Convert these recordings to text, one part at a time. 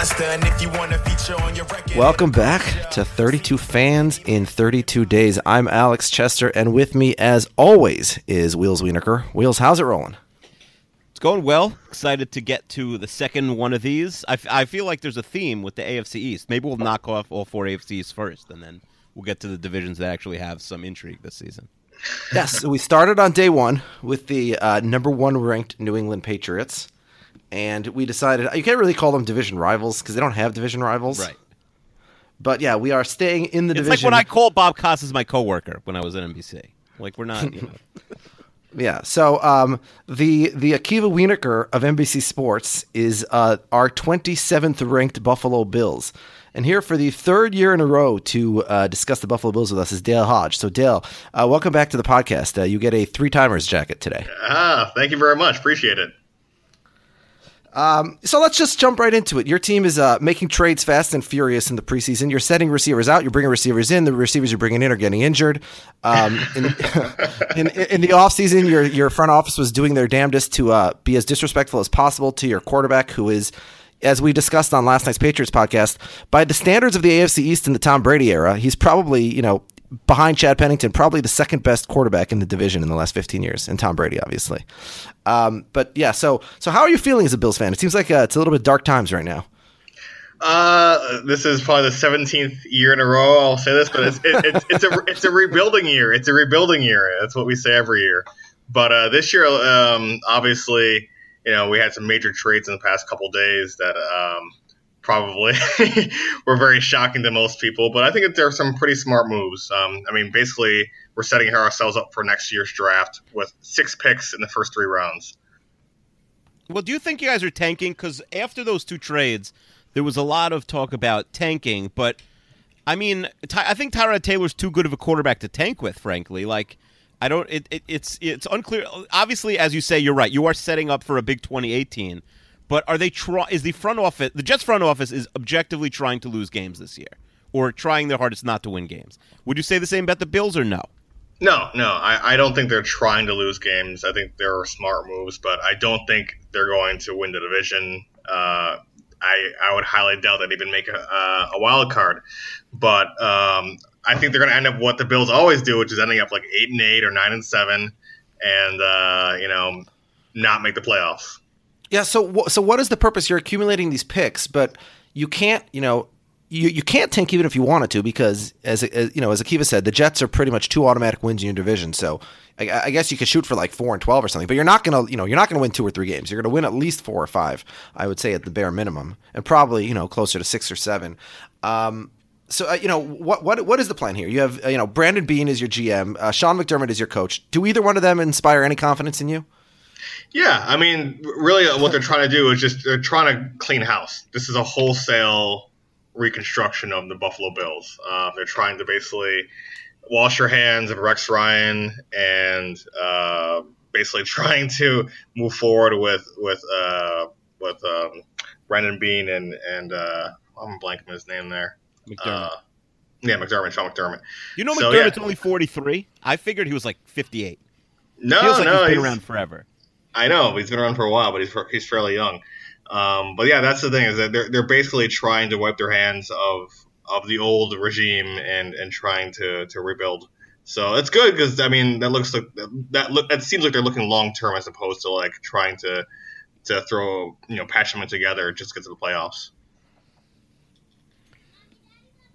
Monster. And if you want to feature on your record, Welcome back to 32 Fans in 32 Days. I'm Alex Chester, and with me, as always, is Wheels Wienerkur. Wheels, how's it rolling? It's going well. Excited to get to the second one of these. I, f- I feel like there's a theme with the AFC East. Maybe we'll knock off all four AFCs first, and then we'll get to the divisions that actually have some intrigue this season. Yes, so we started on day one with the uh, number one ranked New England Patriots, and we decided you can't really call them division rivals because they don't have division rivals. Right. But yeah, we are staying in the It's division. It's like when I called Bob Costas my coworker when I was at NBC. Like we're not. You know, Yeah. So um, the the Akiva Wienerkur of NBC Sports is uh, our 27th ranked Buffalo Bills. And here for the third year in a row to uh, discuss the Buffalo Bills with us is Dale Hodge. So Dale, uh, welcome back to the podcast. Uh, you get a three timers jacket today. Ah, thank you very much. Appreciate it. So let's just jump right into it. Your team is uh, making trades fast and furious in the preseason. You're setting receivers out. You're bringing receivers in. The receivers you're bringing in are getting injured. Um, in, in, in the offseason, your your front office was doing their damnedest to uh, be as disrespectful as possible to your quarterback, who is, as we discussed on last night's Patriots podcast, by the standards of the AFC East in the Tom Brady era, he's probably you know behind Chad Pennington, probably the second best quarterback in the division in the last 15 years, and Tom Brady, obviously. Um, but yeah, so so how are you feeling as a Bills fan? It seems like uh, it's a little bit dark times right now. Uh, this is probably the seventeenth year in a row. I'll say this, but it's it, it's it's a it's a rebuilding year. It's a rebuilding year. That's what we say every year. But uh, this year, um, obviously, you know, we had some major trades in the past couple days that um, probably were very shocking to most people. But I think that there are some pretty smart moves. Um, I mean, basically, we're setting ourselves up for next year's draft with six picks in the first three rounds. well, do you think you guys are tanking? Because after those two trades, there was a lot of talk about tanking. But I mean, I think Tyrod Taylor's too good of a quarterback to tank with. Frankly, like. I don't. It, it, it's it's unclear. Obviously, as you say, you're right. You are setting up for a big 2018. But are they try? Is the front office, the Jets front office, is objectively trying to lose games this year, or trying their hardest not to win games? Would you say the same about the Bills, or no? No, no, I, I don't think they're trying to lose games. I think there are smart moves, but I don't think they're going to win the division. Uh, I I would highly doubt that they even make a, uh, a wild card. But um, I think they're going to end up what the Bills always do, which is ending up like eight and eight or nine and seven, and uh, you know, not make the playoffs. Yeah. So so what is the purpose? You're accumulating these picks, but you can't. You know. You, you can't tank even if you wanted to because as, as you know as Akiva said the Jets are pretty much two automatic wins in your division so I, I guess you could shoot for like four and twelve or something but you're not gonna you know you're not gonna win two or three games you're gonna win at least four or five I would say at the bare minimum and probably you know closer to six or seven um, so uh, you know what what what is the plan here? You have uh, you know Brandon Beane is your GM, uh, Sean McDermott is your coach. Do either one of them inspire any confidence in you? Yeah, I mean, really, what they're trying to do is just they're trying to clean house. This is a wholesale reconstruction of the Buffalo Bills. Uh, they're trying to basically wash your hands of Rex Ryan and uh, basically trying to move forward with with uh, with um, Brandon Beane and and uh, I'm blanking his name there. McDermott. Uh, yeah, McDermott, Sean McDermott. you know, so, McDermott's yeah. only 43. I figured he was like 58. No, Feels like no, he's been he's- around forever. I know he's been around for a while, but he's he's fairly young. Um, but yeah, that's the thing is that they're they're basically trying to wipe their hands of of the old regime and and trying to to rebuild. So it's good because I mean that looks like that look that seems like they're looking long term as opposed to like trying to to throw you know patch them together just because of the playoffs.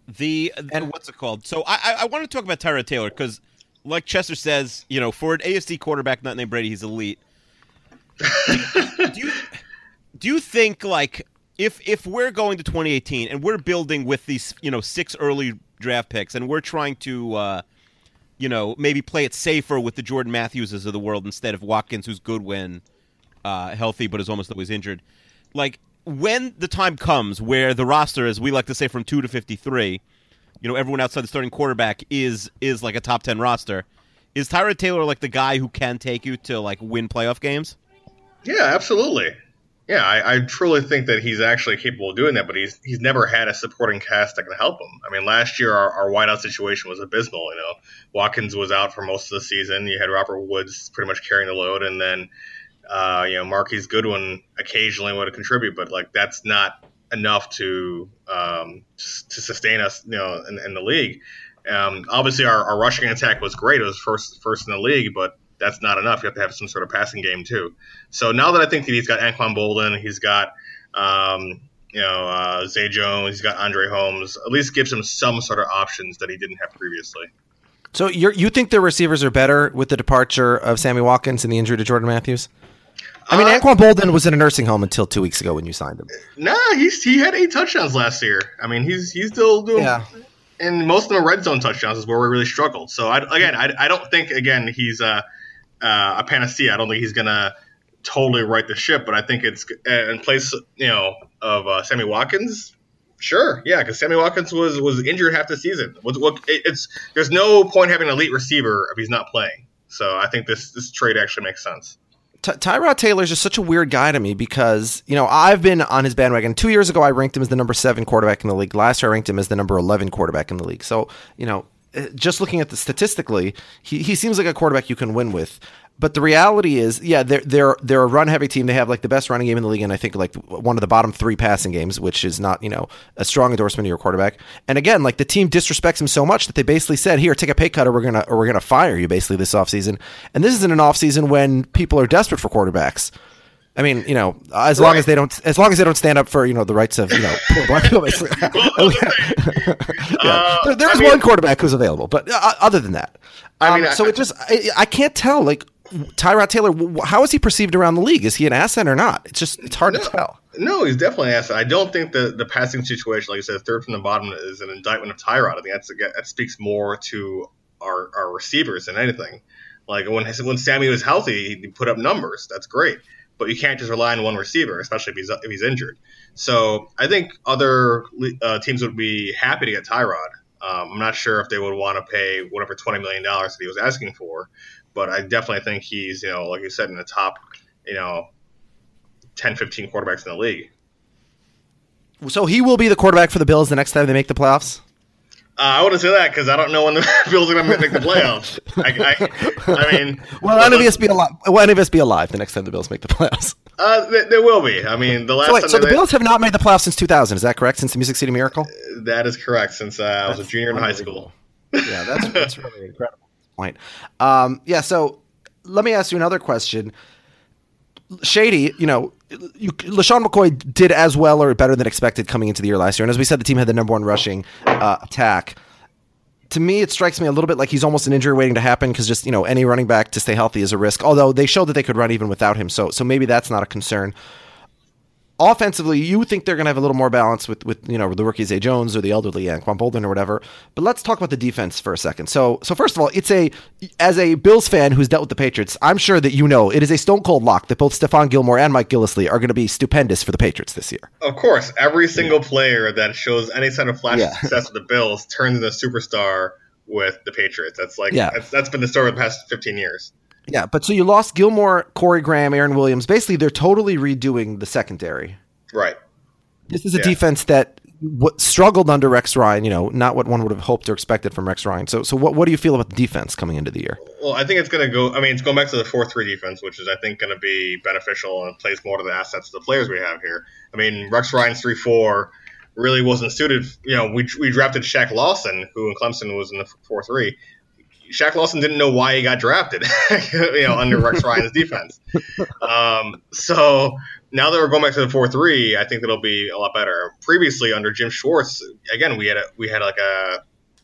The and what's it called? So I I, want to talk about Tyrod Taylor because, like Chester says, you know, for an AFC quarterback not named Brady, he's elite. Do you do you think like if if we're going to 2018 and we're building with these you know six early draft picks and we're trying to uh, you know maybe play it safer with the Jordan Matthewses of the world instead of Watkins, who's good when uh, healthy but is almost always injured, like when the time comes where the roster, as we like to say, from two to fifty-three, you know, everyone outside the starting quarterback is is like a top ten roster. Is Tyrod Taylor like the guy who can take you to like win playoff games? Yeah, absolutely. Yeah, I, I truly think that he's actually capable of doing that, but he's he's never had a supporting cast that can help him. I mean, last year our, our wideout situation was abysmal. You know, Watkins was out for most of the season. You had Robert Woods pretty much carrying the load, and then uh, you know, Marquise Goodwin occasionally would contribute, but like that's not enough to um, to sustain us, you know, in, in the league. Um, obviously, our, our, rushing attack was great; it was first first in the league, but that's not enough. You have to have some sort of passing game too. So now that I think that he's got Anquan Boldin, he's got um, you know uh, Zay Jones, he's got Andre Holmes. At least gives him some sort of options that he didn't have previously. So you you think the receivers are better with the departure of Sammy Watkins and the injury to Jordan Matthews? I mean, uh, Anquan Boldin was in a nursing home until two weeks ago when you signed him. Nah, he's he had eight touchdowns last year. I mean, he's he's still doing. Yeah. And most of them are red zone touchdowns is where we really struggled. So I, again, I, I don't think again he's a, uh, a panacea. I don't think he's gonna totally right the ship, but I think it's uh, in place, you know, of uh, Sammy Watkins. Sure, yeah, because Sammy Watkins was was injured half the season. It's there's no point having an elite receiver if he's not playing. So I think this this trade actually makes sense. Tyrod Taylor is just such a weird guy to me because, you know, I've been on his bandwagon. Two years ago, I ranked him as the number seven quarterback in the league. Last year, I ranked him as the number 11 quarterback in the league. So, you know, Uh, just looking at the statistically, he, he seems like a quarterback you can win with. But the reality is, yeah, they're they're they're a run heavy team. They have like the best running game in the league, and I think like one of the bottom three passing games, which is not you know a strong endorsement of your quarterback. And again, like the team disrespects him so much that they basically said, "Here, take a pay cut, or we're gonna or we're gonna fire you." Basically, this offseason. and this isn't an offseason when people are desperate for quarterbacks. I mean, you know, as long as they don't, as long as they don't stand up for you know the rights of you know poor black people. yeah. uh, there, there is I mean, one quarterback who's available, but uh, other than that, I mean, um, so I, it just I, I, can't tell. Like Tyrod Taylor, how is he perceived around the league? Is he an asset or not? It's just it's hard no, to tell. No, he's definitely an asset. I don't think the the passing situation, like I said, third from the bottom, is an indictment of Tyrod. I think that's that speaks more to our our receivers than anything. Like when when Sammy was healthy, he put up numbers. That's great, but you can't just rely on one receiver, especially if he's if he's injured. So I think other uh, teams would be happy to get Tyrod. Um, I'm not sure if they would want to pay whatever twenty million dollars that he was asking for, but I definitely think he's, you know, like you said, in the top, you know, 10, 15 quarterbacks in the league. So he will be the quarterback for the Bills the next time they make the playoffs? Uh, I wouldn't say that because I don't know when the Bills are going to make the playoffs. I, I, I mean, will any of us be alive? Will any of us be alive the next time the Bills make the playoffs? Uh, there, there will be. I mean, the last. So, wait, so the they, Bills have not made the playoffs since 2000. Is that correct? Since the Music City Miracle? That is correct. Since uh, I was a junior in high school. Yeah, that's that's really incredible point. Um, yeah, so let me ask you another question. Shady, you know, you, LeSean McCoy did as well or better than expected coming into the year last year. And as we said, the team had the number one rushing uh, attack. To me, it strikes me a little bit like he's almost an injury waiting to happen because just, you know, any running back to stay healthy is a risk. Although they showed that they could run even without him. So, so maybe that's not a concern offensively, you think they're going to have a little more balance with, with you know the rookie Zay Jones or the elderly Anquan Boldin or whatever. But let's talk about the defense for a second. So so first of all, it's a as a Bills fan who's dealt with the Patriots, I'm sure that you know it is a stone cold lock that both Stephon Gilmore and Mike Gillislee are going to be stupendous for the Patriots this year. Of course, every single player that shows any kind of flash yeah. success with the Bills turns into a superstar with the Patriots. That's like yeah. that's, that's been the story of the past 15 years. Yeah, but so you lost Gilmore, Corey Graham, Aaron Williams. Basically, they're totally redoing the secondary. Right. This is a yeah. defense that what struggled under Rex Ryan. You know, not what one would have hoped or expected from Rex Ryan. So, so what what do you feel about the defense coming into the year? Well, I think it's going to go. I mean, it's going back to the four-three defense, which is I think going to be beneficial and plays more to the assets of the players we have here. I mean, Rex Ryan's three-four really wasn't suited. You know, we we drafted Shaq Lawson, who in Clemson was in the four-three. Shaq Lawson didn't know why he got drafted, you know, under Rex Ryan's defense. Um, so now that we're going back to the four three, I think that'll be a lot better. Previously under Jim Schwartz, again we had a, we had like a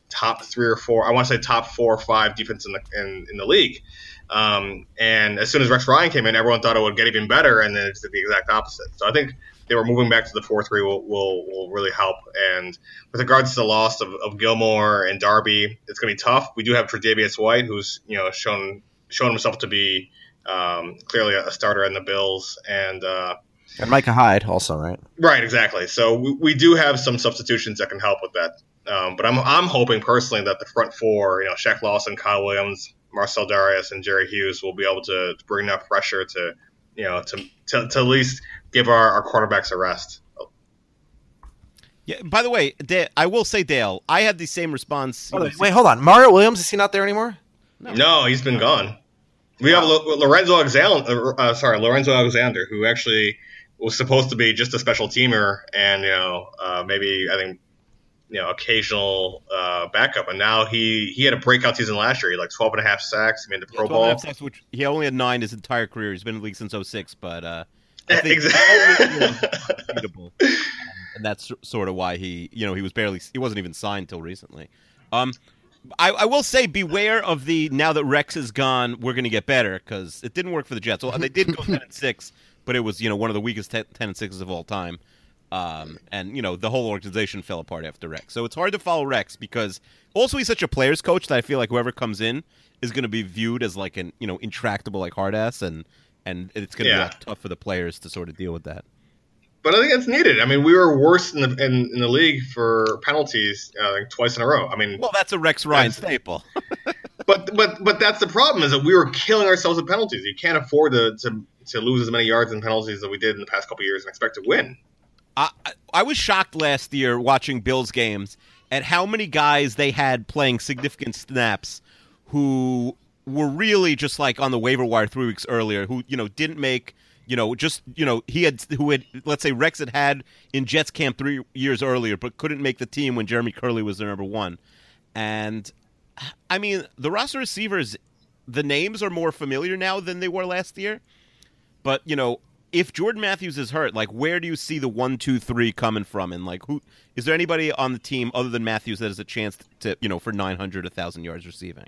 top three or four. I want to say top four or five defense in the in, in the league. Um, and as soon as Rex Ryan came in, everyone thought it would get even better, and then it's the exact opposite. So I think they were moving back to the four three will, will will really help. And with regards to the loss of, of Gilmore and Darby, it's going to be tough. We do have Tre'Davious White, who's you know shown shown himself to be um, clearly a starter in the Bills, and uh, and Micah Hyde also, right? Right, exactly. So we, we do have some substitutions that can help with that. Um, but I'm I'm hoping personally that the front four, you know, Shaq Lawson, Kyle Williams, Marcell Dareus, and Jerry Hughes will be able to, to bring enough pressure to, you know, to, to, to at least give our, our quarterbacks a rest. Yeah. By the way, Dale, I will say, Dale, I had the same response. Oh, wait, hold on. Mario Williams is he not there anymore? No, no he's been gone. We have Lorenzo Alexander, uh, sorry, Lorenzo Alexander, who actually was supposed to be just a special teamer and you know uh, maybe I think you know occasional uh, backup, and now he he had a breakout season last year. He had like 12 and a half sacks. He made the Pro yeah, Bowl. Sacks, which he only had nine his entire career. He's been in the league since 06, but uh, exactly. and that's sort of why he you know he was barely he wasn't even signed till recently. Um, I, I, will say, beware of the now that Rex is gone, we're going to get better because it didn't work for the Jets. Well, they did go ten and six, but it was you know one of the weakest ten, 10 and sixes of all time. Um, and you know the whole organization fell apart after Rex. So it's hard to follow Rex because also he's such a players coach that I feel like whoever comes in is going to be viewed as like an you know intractable like hard ass and and it's going to Yeah. be tough for the players to sort of deal with that. But I think it's needed. I mean, we were worse in the in, in the league for penalties uh, like twice in a row. I mean, Well, that's a Rex Ryan staple. but but but that's the problem is that we were killing ourselves with penalties. You can't afford to to, to lose as many yards in penalties that we did in the past couple years and expect to win. I- I was shocked last year watching Bills games at how many guys they had playing significant snaps who were really just like on the waiver wire three weeks earlier, who you know didn't make. You know, just you know, he had who had let's say Rex had had in Jets camp three years earlier, but couldn't make the team when Jeremy Kerley was their number one. And I mean, the roster receivers, the names are more familiar now than they were last year. But you know, if Jordan Matthews is hurt, like where do you see the one, two, three coming from? And like, who is there anybody on the team other than Matthews that has a chance to, you know, for nine hundred, a thousand yards receiving?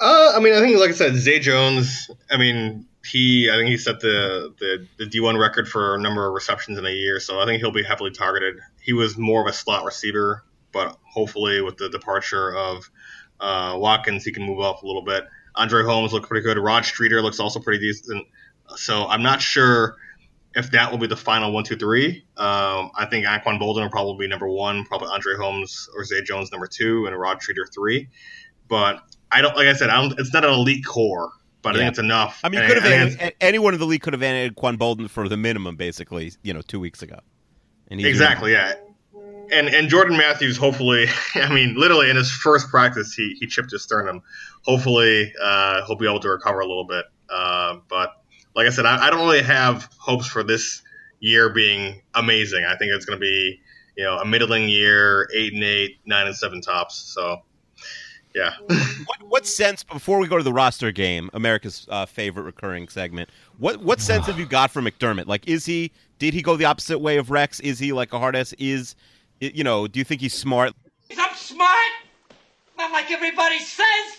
Uh, I mean, I think like I said, Zay Jones. I mean, he I think he set the the, the D one record for a number of receptions in a year, so I think he'll be heavily targeted. He was more of a slot receiver, but hopefully with the departure of uh, Watkins, he can move up a little bit. Andre Holmes looked pretty good. Rod Streater looks also pretty decent. So I'm not sure if that will be the final one, two, three. Um, I think Anquan Boldin will probably be number one, probably Andre Holmes or Zay Jones number two, and Rod Streater three. But I don't, like I said, I don't, it's not an elite core, but I think it's enough. I mean, could have I added, it's- anyone in the league could have added Quan Boldin for the minimum, basically, you know, two weeks ago. And exactly, yeah. And and Jordan Matthews, hopefully, I mean, literally in his first practice, he, he chipped his sternum. Hopefully, uh, he'll be able to recover a little bit. Uh, but like I said, I, I don't really have hopes for this year being amazing. I think it's going to be, you know, a middling year, eight and eight, nine and seven tops. So, yeah. what, what sense before we go to the roster game, America's uh, favorite recurring segment? What what sense have you got from McDermott? Like, is he did he go the opposite way of Rex? Is he like a hard ass? Is you know? Do you think he's smart? I'm smart. Not like everybody says.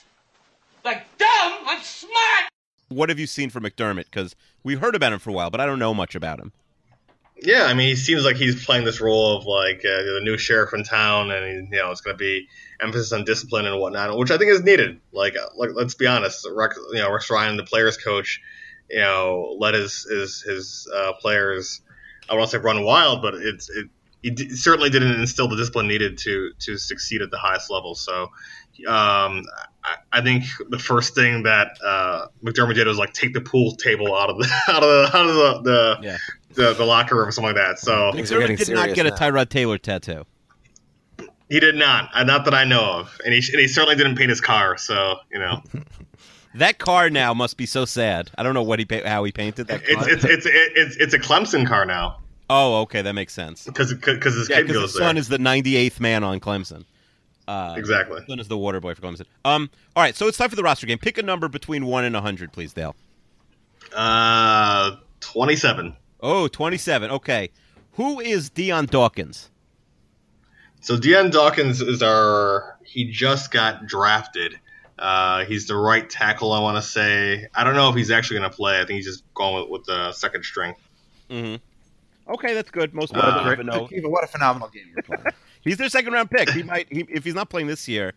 Like dumb, I'm smart. What have you seen from McDermott? Because we've heard about him for a while, but I don't know much about him. Yeah, I mean, he seems like he's playing this role of like uh, the new sheriff in town, and you know, it's going to be emphasis on discipline and whatnot, which I think is needed. Like, uh, like let's be honest, Rex, you know, Rex Ryan, the players' coach, you know, let his his his uh, players, I don't say run wild, but it's it. He d- certainly didn't instill the discipline needed to to succeed at the highest level. So, um, I, I, I think the first thing that uh, McDermott did was like take the pool table out of the out of the out of the the, Yeah. the, the locker room or something like that. So Things are McDermott did not serious get a now. Tyrod Taylor tattoo. He did not, uh, not that I know of, and he and he certainly didn't paint his car. So you know, That car now must be so sad. I don't know what he how he painted that it's car. it's it's it's it's a Clemson car now oh, okay, that makes sense. because because his Yeah, kid goes his son there. is the 98th man on Clemson. Uh, exactly. Son is the water boy for Clemson. Um, all right, so it's time for the roster game. Pick a number between one and hundred, please, Dale. Uh, twenty seven. Oh, 27. Okay. Who is Dion Dawkins? So Dion Dawkins is our. He just got drafted. Uh, he's the right tackle. I want to say. I don't know if he's actually going to play. I think he's just going with, with the second string. Mm-hmm. Okay, that's good. Most people Uh, don't know. What a phenomenal game you're playing. He's their second round pick. He might, he, if he's not playing this year,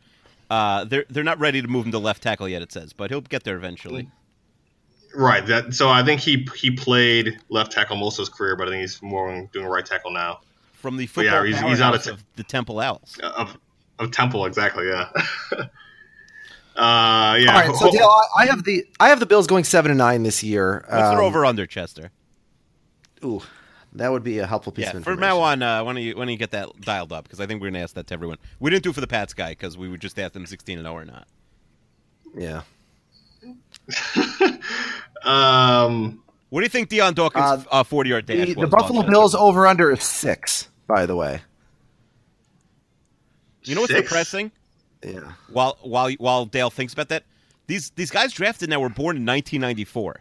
uh, they're they're not ready to move him to left tackle yet. It says, but he'll get there eventually. Right. That. So I think he he played left tackle most of his career, but I think he's more doing right tackle now. From the But yeah, he's- he's out of t- of the Temple Owls. Of of Temple, exactly. Yeah. uh, yeah. All right, so Dale, I, I have the I have the Bills going seven and nine this year. What's their Um, over under, Chester? Ooh, that would be a helpful piece Yeah, of from information. now on, uh, why don't you why don't you get that dialed up? Because I think we're gonna ask that to everyone. We didn't do it for the Pats guy because we would just ask them sixteen and zero or not. Yeah. um, What do you think Dion Dawkins' uh, forty yard dash The, was? the Buffalo Bills Chester? over under is six. By the way. You know what's Six? depressing? Yeah. While while while Dale thinks about that, these these guys drafted now were born in 1994.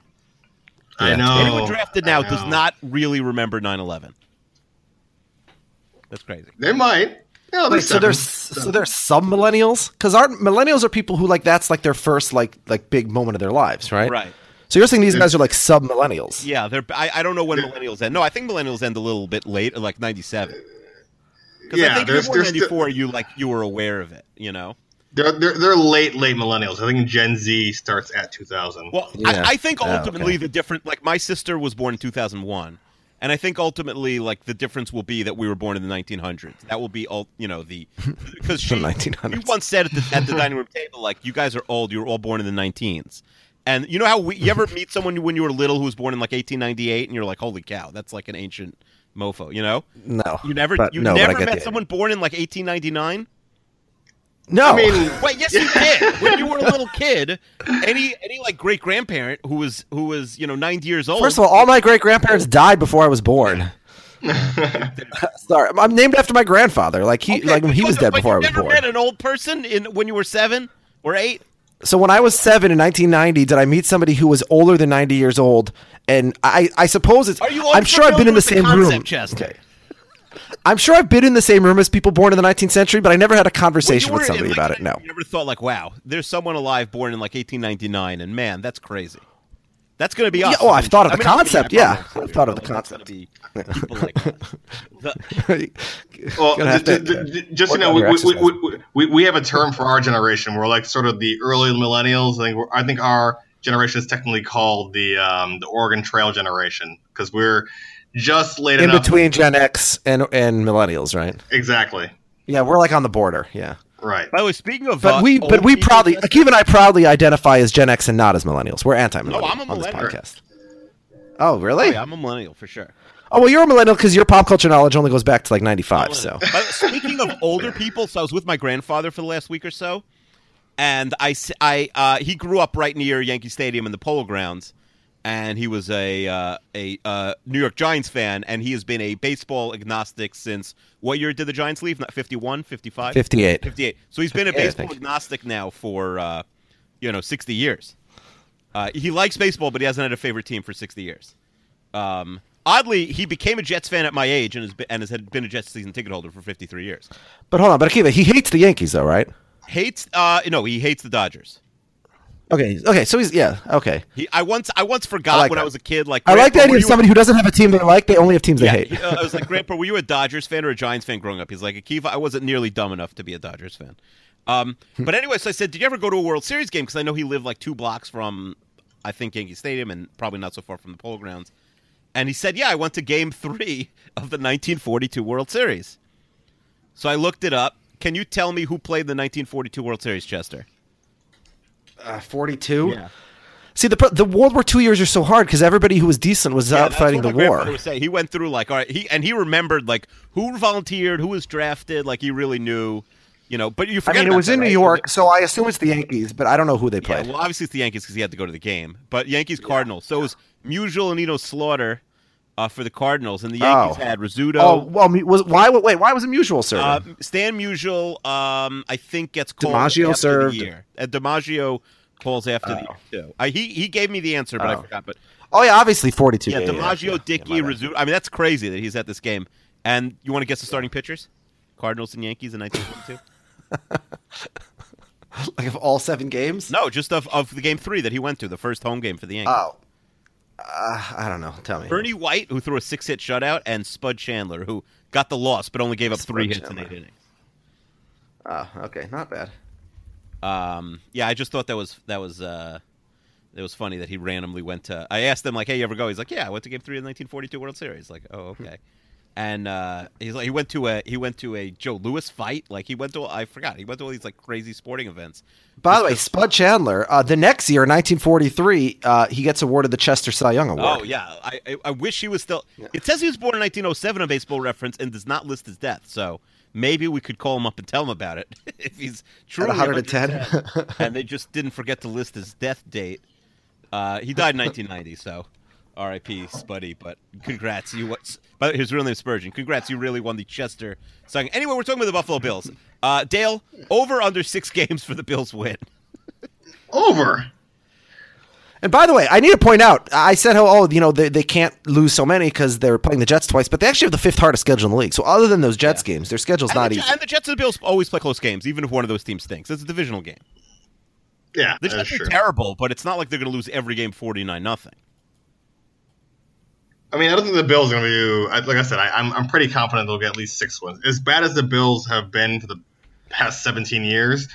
I Yeah. know. Anyone drafted now does not really remember 9/11. That's crazy. They might. Yeah, Wait, so there's so there's some millennials because aren't millennials are people who like that's like their first like like big moment of their lives, right? Right. So you're saying these guys are like sub millennials? Yeah, they're. I, I don't know when millennials end. No, I think millennials end a little bit late, like 97. Because Yeah, I think there's- if you 94, you like you were aware of it. You know. They're, they're they're late late millennials. I think Gen Z starts at 2000. Well, Yeah. I, I think oh, Yeah, ultimately okay. the different, like my sister was born in 2001, and I think ultimately like the difference will be that we were born in the 1900s. That will be all you know the because she, 1900s. you once said at the at the dining room table like you guys are old. You were all born in the 19s. And you know how we, you ever meet someone when you were little who was born in like 1898, and you're like, "Holy cow, that's like an ancient mofo," you know? No. You never, But you no, never met someone born in like 1899. No. I mean, Wait, yes, you did. when you were a little kid, any any like great grandparent who was who was you know 90 years old. First of all, all my great grandparents died before I was born. Sorry, I'm named after my grandfather. Like he, Okay, like he was dead before I you was never met an old person in when you were seven or eight. So when I was seven in 1990, did I meet somebody who was older than 90 years old? And I, I suppose it's. Are you? I'm sure I've been in the same concept, room. Chester? Okay. I'm sure I've been in the same room as people born in the 19th century, but I never had a conversation were with somebody like, about it. No. You never thought like, wow, there's someone alive born in like 1899, and man, that's crazy. That's going to be us. Yeah, oh, I've thought of I the mean, I'm concept, kidding, yeah. I've thought of the concept. gonna be people like. The- Well, Gonna have d- to- d- d- just you know, we, we, we, we, we, we have a term for our generation. We're like sort of the early millennials. I think we're, I think our generation is technically called the um, the Oregon Trail generation because we're just late In enough. between Gen X and and millennials, right? Exactly. Yeah, we're like on the border. Yeah. Right. By the way, speaking of, But uh, we, but we proudly, Chester- Akiva and I proudly identify as Gen X and not as millennials. We're anti-millennial No, I'm a on this podcast. Oh, really? Oh, yeah, I'm a millennial for sure. Oh, well, you're a millennial because your pop culture knowledge only goes back to like '95. So, By the way, speaking of older people, so I was with my grandfather for the last week or so, and I, uh, he grew up right near Yankee Stadium in the Polo Grounds, and he was a uh, a uh, New York Giants fan, and he has been a baseball agnostic since what year did the Giants leave? Not 51, 55? 58. 58. So he's been a baseball agnostic now for uh, you know 60 years. Uh, he likes baseball, but he hasn't had a favorite team for 60 years. Um, oddly, he became a Jets fan at my age and has been, and has had been a Jets season ticket holder for 53 years. but hold on, but Akiva, he hates the Yankees, though, right? Hates, uh, no, he hates the Dodgers. Okay, okay, so he's yeah, okay. He, I once, I once forgot I like when I was a kid. Like, I like the idea of somebody who doesn't have a team they like; they only have teams they hate. uh, I was like, Grandpa, were you a Dodgers fan or a Giants fan growing up? He's like, Akiva, I wasn't nearly dumb enough to be a Dodgers fan. Um, but anyway, so I said, did you ever go to a World Series game? Because I know he lived like two blocks from, I think, Yankee Stadium and probably not so far from the Polo Grounds. And he said, yeah, I went to game three of the 1942 World Series. So I looked it up. Can you tell me who played the 1942 World Series, Chester? Uh, Forty-two. Yeah. See, the the World War II years are so hard because everybody who was decent was Yeah, out fighting the war. grandfather was saying. He went through like all right, he and he remembered like who volunteered, who was drafted, like he really knew, you know. But you I mean, it was that, in New? York, so I assume it's the Yankees, but I don't know who they Yeah, well, obviously it's the Yankees because he had to go to the game. But Yankees Cardinals. So it was Musial and Enos Slaughter uh, for the Cardinals, and the Yankees Oh. had Rizzuto. oh, well, was why? Wait, why was it mutual, sir? Uh, Stan Musial, um, I think gets called DiMaggio after served. the year. And DiMaggio calls after the year too. Uh, he he gave me the answer, but I Oh. forgot. But oh yeah, obviously forty-two. yeah, yeah, DiMaggio, yeah, Dickey, yeah. Rizzuto. I mean, that's crazy that he's at this game. And you want to guess the starting pitchers? Cardinals and Yankees in 1942. Like of all seven games? no, just of of the game three that he went to, the first home game for the Yankees. Oh, uh, I don't know. Tell me. Bernie White, who threw a six hit shutout, and Spud Chandler, who got the loss but only gave up Spud three hits Chandler. in eight innings. Oh, okay, not bad. Um, yeah, I just thought that was that was uh, it was funny that he randomly went to. I asked him like, "Hey, you ever go?" He's like, "Yeah, I went to Game Three of the 1942 World Series." Like, oh, okay. And uh, he's like, he went to a he went to a Joe Louis fight. Like, he went to I forgot he went to all these like crazy sporting events. By the way, Spud Chandler. Uh, the next year, 1943, uh, he gets awarded the Chester Cy Young Award. Oh yeah, I, I I wish he was still. It says he was born in 1907 on Baseball Reference and does not list his death. So maybe we could call him up and tell him about it if he's truly 110. 110, and they just didn't forget to list his death date. Uh, he died in 1990, so R.I.P. Spuddy. But congrats, you what? But his real name is Spurgeon. Congrats, you really won the Chester. Song. Anyway, we're talking about the Buffalo Bills. Uh, Dale, over under six games for the Bills win. Over. And by the way, I need to point out, I said how oh, you know, they, they can't lose so many because they're playing the Jets twice, but they actually have the fifth hardest schedule in the league. So other than those Jets games, their schedule's And not the, easy. and the Jets and the Bills always play close games, even if one of those teams stinks. It's a divisional game. Yeah, The that's Jets are terrible, but it's not like they're going to lose every game forty nine nothing. I mean, I don't think the Bills are going to do. Like I said, I, I'm I'm pretty confident they'll get at least six wins. As bad as the Bills have been for the past 17 years,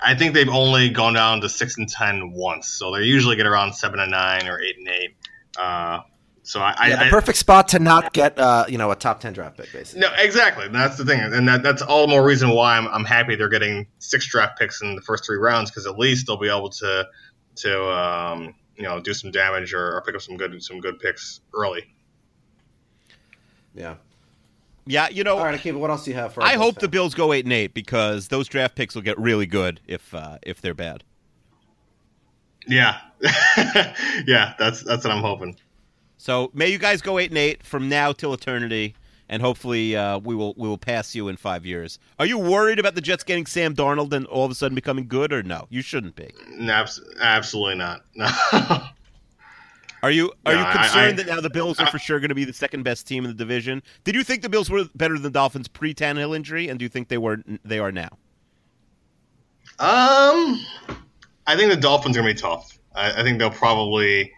I think they've only gone down to six and ten once. So they usually get around seven and nine or eight and eight. Uh, so I, yeah, I, the perfect spot to not get uh, you know, a top ten draft pick, basically. No, exactly. That's the thing, and that, that's all the more reason why I'm, I'm happy they're getting six draft picks in the first three rounds because at least they'll be able to to um, you know do some damage or, or pick up some good some good picks early. Yeah. Yeah, you know, All right, Akiva, what else do you have for? our I Bills hope the? Bills go eight and eight because those draft picks will get really good if uh, if they're bad. Yeah, yeah, that's that's what I'm hoping. So may you guys go eight and eight from now till eternity, and hopefully uh, we will we will pass you in five years. Are you worried about the Jets getting Sam Darnold and all of a sudden becoming good, or no? You shouldn't be. No, absolutely not. No. Are you are No, you concerned I- that now the Bills are for sure going to be the second best team in the division? Did you think the Bills were better than the Dolphins pre Tannehill injury, and do you think they were they are now? Um, I think the Dolphins are gonna be tough. I, I think they'll probably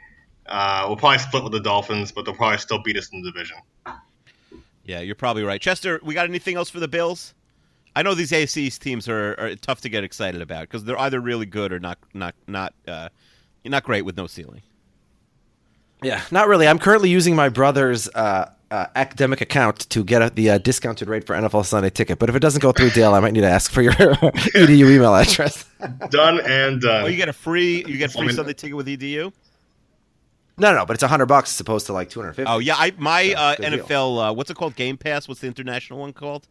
uh, we'll probably split with the Dolphins, but they'll probably still beat us in the division. Yeah, you're probably right. Chester, we got anything else for the Bills? I know these AFC teams are, are tough to get excited about because they're either really good or not not not uh, not great with no ceiling. Yeah, not really. I'm currently using my brother's uh, uh, academic account to get a, the uh, discounted rate for NFL Sunday Ticket. But if it doesn't go through, Dale, I might need to ask for your edu email address. Done and done. Oh, you get a free you get free I mean- Sunday ticket with EDU. No, no, but it's hundred bucks as opposed to like two hundred fifty. Oh yeah, I my Yeah, uh. NFL uh, what's it called? Game Pass. What's the international one called?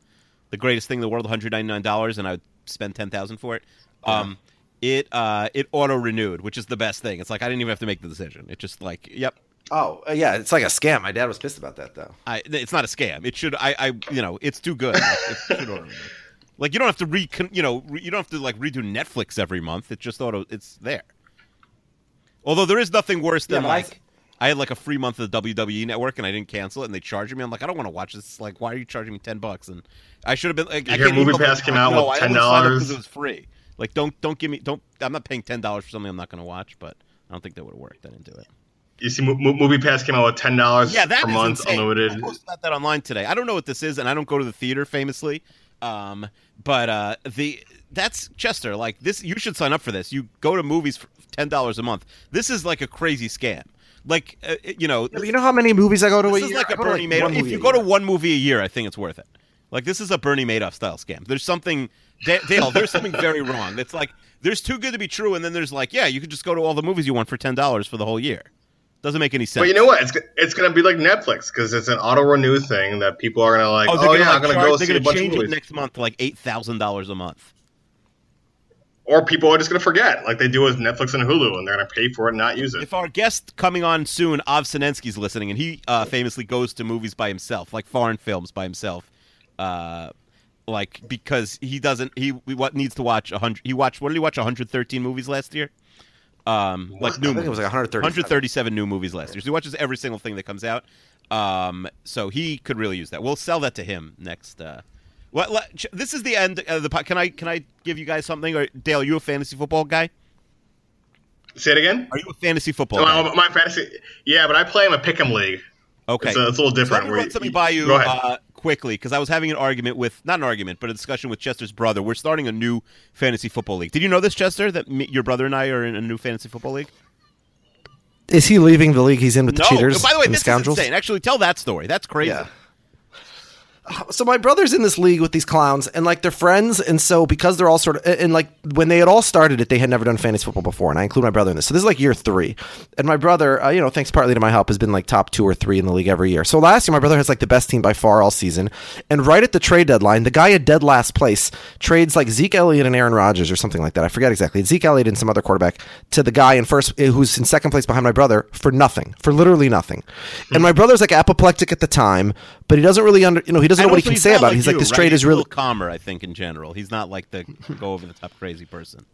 The greatest thing in the world, one hundred ninety nine dollars, and I would spend ten thousand for it. Um, it uh, it auto renewed, which is the best thing. It's like I didn't even have to make the decision. It just like, yep, Oh, uh, yeah, it's like a scam. My dad was pissed about that though. I, it's not a scam. It should. I. I. You know. It's too good. Like, it should auto renew. Like you don't have to re. You know. Re, you don't have to like redo Netflix every month. It just auto. It's there. Although there is nothing worse than but I- like. I had like a free month of the WWE network and I didn't cancel it and they charged me. I'm like, I don't want to watch this. Like, why are you charging me ten bucks? And I should have been like, You I hear can't email MoviePass them, came out no, with I only signed up $10. because it was free. Like, don't don't give me don't. I'm not paying ten dollars for something I'm not going to watch. But I don't think that would have worked. I didn't do it. You see, Mo- Mo- MoviePass came out with ten dollars Yeah, that per is month, insane. unlimited. I posted about that online today. I don't know what this is, and I don't go to the theater famously. Um, but uh, the that's Chester. Like this, you should sign up for this. You go to movies for ten dollars a month. This is like a crazy scam. Like uh, you know, Yeah, you know how many movies I go to a this is year? like I a go to, Bernie Madoff. If you go to one movie a year, I think it's worth it. Like this is a Bernie Madoff style scam. There's something, Dale. There's something very wrong. It's like there's too good to be true, and then there's like, yeah, you could just go to all the movies you want for ten dollars for the whole year. Doesn't make any sense. But you know what? It's it's gonna be like Netflix because it's an auto renew thing that people are gonna like. Oh, Oh, they're gonna, yeah, like, I'm gonna charge- go they're see a gonna bunch of change it movies. next month to like eight thousand dollars a month. Or people are just gonna forget, like they do with Netflix and Hulu, and they're gonna pay for it and not use it. If our guest coming on soon, Av Sinensky's listening, and he uh, famously goes to movies by himself, like foreign films by himself, uh, like because he doesn't he what needs to watch a hundred. He watched what did he watch? One hundred thirteen movies last year. Um, like new I think it was like 137. 137 new movies last year. So he watches every single thing that comes out. Um, so he could really use that. We'll sell that to him next. Uh, what, let- this is the end of the. po- Can I can I give you guys something? Or Dale, are you a fantasy football guy? Say it again. Are you a fantasy football Oh, guy? my, my fantasy, yeah, but I play in a pick'em league. Okay, It's a, it's a little So different. let me where run something by you uh, quickly because I was having an argument with not an argument, but a discussion with Chester's brother. We're starting a new fantasy football league. Did you know this, Chester? That me, your brother and I are in a new fantasy football league. Is he leaving the league he's in with the no. cheaters By the way, and the this scoundrels? is insane. Actually, tell that story. That's crazy. Yeah. So my brother's in this league with these clowns, and like they're friends, and so because they're all sort of, and like when they had all started it, they had never done fantasy football before, and I include my brother in this. So this is like year three, and my brother, uh, you know, thanks partly to my help, has been like top two or three in the league every year. So last year, my brother has like the best team by far all season, and right at the trade deadline, the guy at dead last place trades like Zeke Elliott and Aaron Rodgers or something like that. I forget exactly. It's Zeke Elliott and some other quarterback to the guy in first, uh, who's in second place behind my brother for nothing, for literally nothing. And my brother's like apoplectic at the time, but he doesn't really under, you know, he doesn't know what he can say about like it. He's like, you, this right? trade He's is really. calmer. I think in general, he's not like the go over the top crazy person.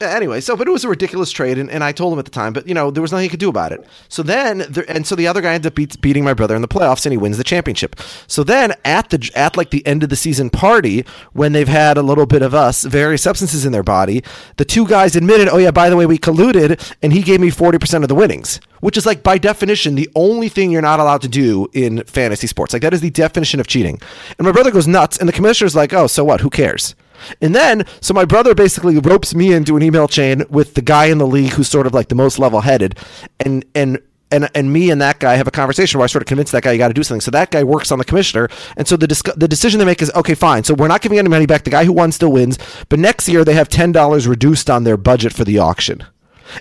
Anyway, so but it was a ridiculous trade, and, and I told him at the time, but you know there was nothing he could do about it. So then, there, and so the other guy ends up beats, beating my brother in the playoffs, and he wins the championship. So then, at the at like the end of the season party, when they've had a little bit of us various substances in their body, the two guys admitted, "Oh yeah, by the way, we colluded, and he gave me forty percent of the winnings." Which is like by definition the only thing you're not allowed to do in fantasy sports. Like that is the definition of cheating. And my brother goes nuts, and the commissioner's like, "Oh, so what? Who cares?" And then, so my brother basically ropes me into an email chain with the guy in the league who's sort of like the most level headed, and and. And, and me and that guy have a conversation where I sort of convince that guy you got to do something. So that guy works on the commissioner, and so the disc- the decision they make is okay, fine. So we're not giving any money back. The guy who won still wins, but next year they have ten dollars reduced on their budget for the auction.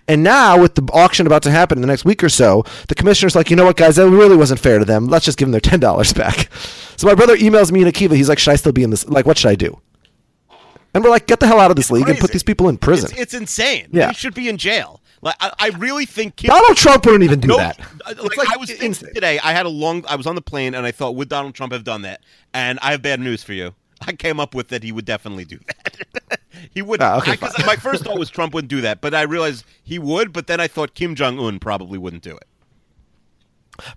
And now, with the auction about to happen in the next week or so, the commissioner's like, you know what, guys, that really wasn't fair to them. Let's just give them their ten dollars back. So my brother emails me and Akiva. He's like, should I still be in this? Like, what should I do? And we're like, get the hell out of this league and put these people in prison. It's, it's insane. Yeah. he should be in jail. Like I, I really think Kim, Donald Trump wouldn't even do No, that. uh, It's Like, I was today. I had a long. I was on the plane and I thought, would Donald Trump have done that? And I have bad news for you. I came up with that he would definitely do that. he would. Ah, okay, I- my first thought was Trump wouldn't do that, but I realized he would. But then I thought Kim Jong Un probably wouldn't do it.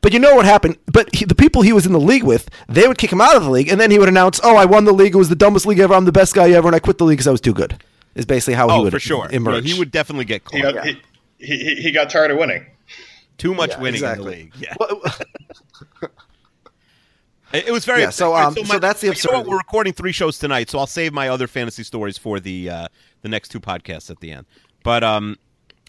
But you know what happened? But he, the people he was in the league with, they would kick him out of the league, and then he would announce, "Oh, I won the league. It was the dumbest league ever. I'm the best guy ever, and I quit the league because I was too good." Is basically how he oh, would for sure. emerge. Yeah, he would definitely get He got, he, he, he- he got tired of winning. Too much Yeah, winning exactly. in the league. Yeah. Well, It it was very Yeah, so, um, so that's the You know what? We're recording three shows tonight, so I'll save my other fantasy stories for the uh, the next two podcasts at the end. But um,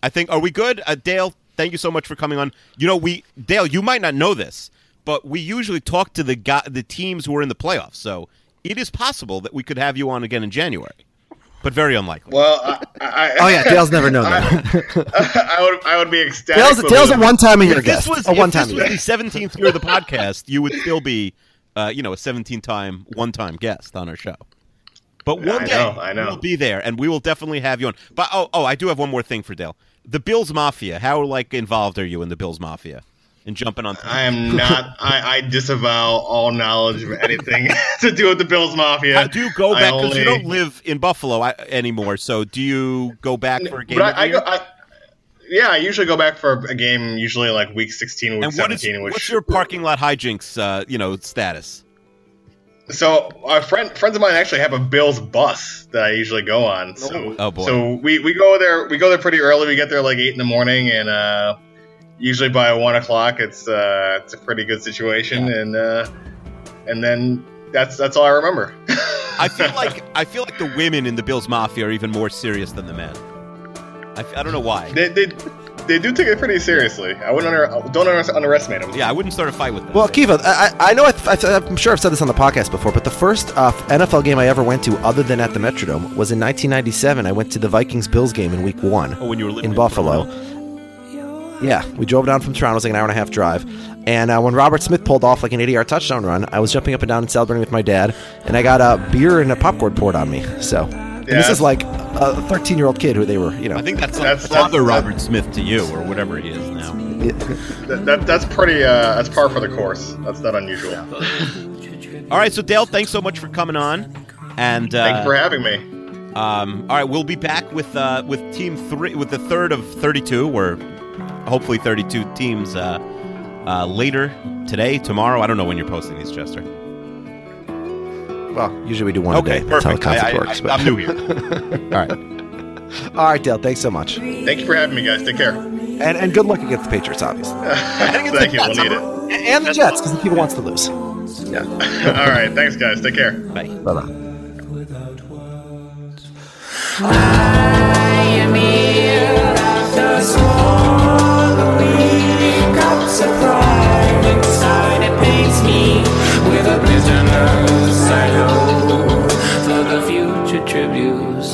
I think are we good, uh, Dale? Thank you so much for coming on. You know, we Dale, you might not know this, but we usually talk to the guy, the teams who are in the playoffs. So it is possible that we could have you on again in January, but very unlikely. Well, I, I, oh yeah, Dale's never known that. I would I would be ecstatic. Dale's, but Dale's a one-time a year if this guest. was a one-time this was the seventeenth year of the podcast, you would still be, uh, you know, a seventeen-time, one-time guest on our show. But one I day know, I know. we will be there, and we will definitely have you on. But oh, oh, I do have one more thing for Dale. The Bills Mafia. How like involved are you in the Bills Mafia? And jumping on. I am not. I, I disavow all knowledge of anything to do with the Bills Mafia. How do you go I back because you don't live in Buffalo anymore? So do you go back for a game? But I, I go. I, yeah, I usually go back for a game, usually like week sixteen, week and what is seventeen. which what's your parking lot hijinks? Uh, you know, status. So our friend friends of mine actually have a Bills bus that I usually go on. So Oh, boy. so we, we go there we go there pretty early. We get there like eight in the morning, and uh, usually by one o'clock it's uh, it's a pretty good situation, and uh, and then that's that's all I remember. I feel like I feel like the women in the Bills Mafia are even more serious than the men. I, I don't know why. They, they they do take it pretty seriously. I wouldn't under, don't under, underestimate them. Yeah, I wouldn't start a fight with them. Well, Kiva, I, I I know I, am sure I've said this on the podcast before, but the first uh, NFL game I ever went to, other than at the Metrodome, was in 1997. I went to the Vikings Bills game in Week One oh, when you were living in Buffalo. Yeah, we drove down from Toronto. It was like an hour and a half drive. And uh, when Robert Smith pulled off like an 80 yard touchdown run, I was jumping up and down and celebrating with my dad. And I got a beer and a popcorn poured on me. So and this is like a 13 year old kid who they were, you know. I think that's, That's- like that's- Father that- Robert Smith to you, or whatever he is now. That, that, that's pretty. Uh, that's par for the course. That's not unusual. All right, so Dale, thanks so much for coming on. And uh, Thank you for having me. Um, all right, we'll be back with uh, with team three, with the third of thirty-two, or hopefully thirty-two teams uh, uh, later today, tomorrow. I don't know when you're posting these, Chester. Well, usually we do one Okay, a day. That's how the perfect. I- concept I- works. I- but- I'm new here. All right. All right, Dale. Thanks so much. Thank you for having me, guys. Take care. And and good luck against the Patriots, obviously. Thank you. We'll need it. And the Jets, because the people wants to lose. Yeah. All right. Thanks, guys. Take care. Bye. Bye bye.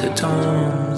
Tributes to Tom